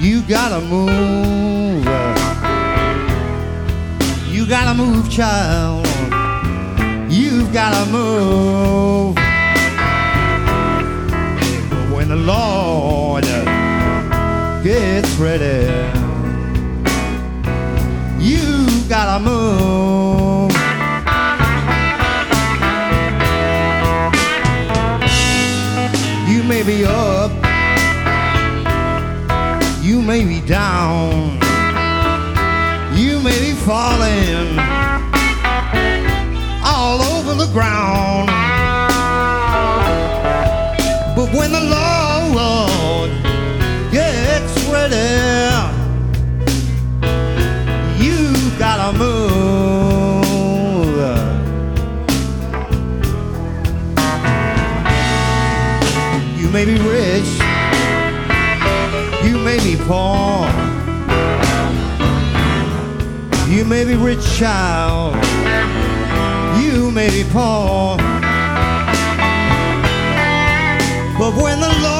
You gotta move. You gotta move, child. You've gotta move. When the Lord gets ready, you gotta move. May be down, you may be falling all over the ground. Poor, you may be rich, child, you may be poor. But when the Lord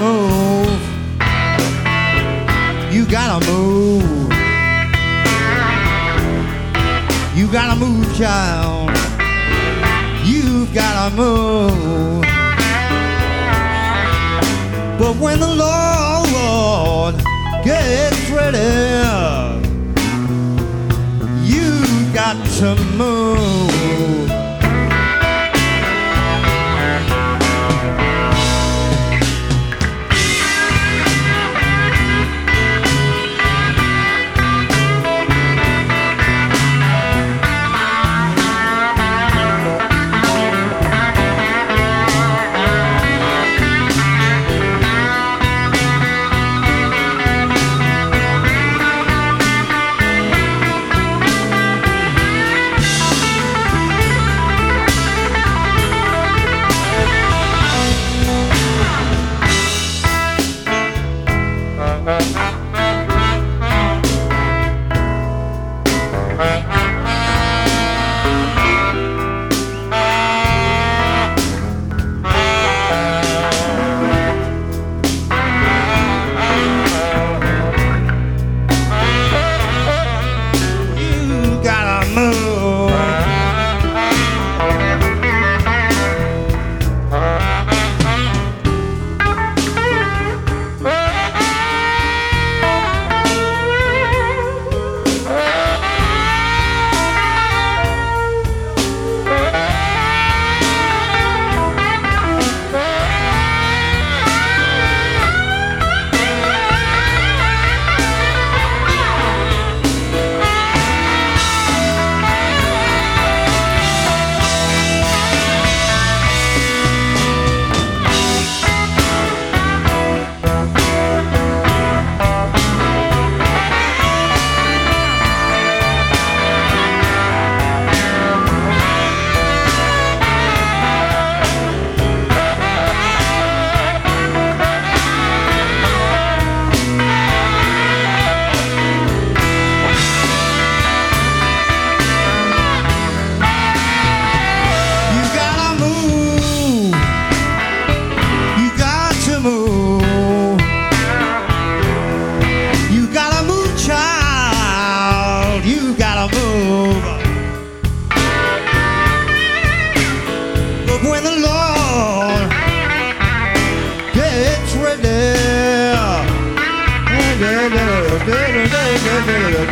move. You gotta move. You gotta move, child. You've gotta move. But when the Lord gets ready, you got to move.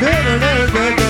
da da da da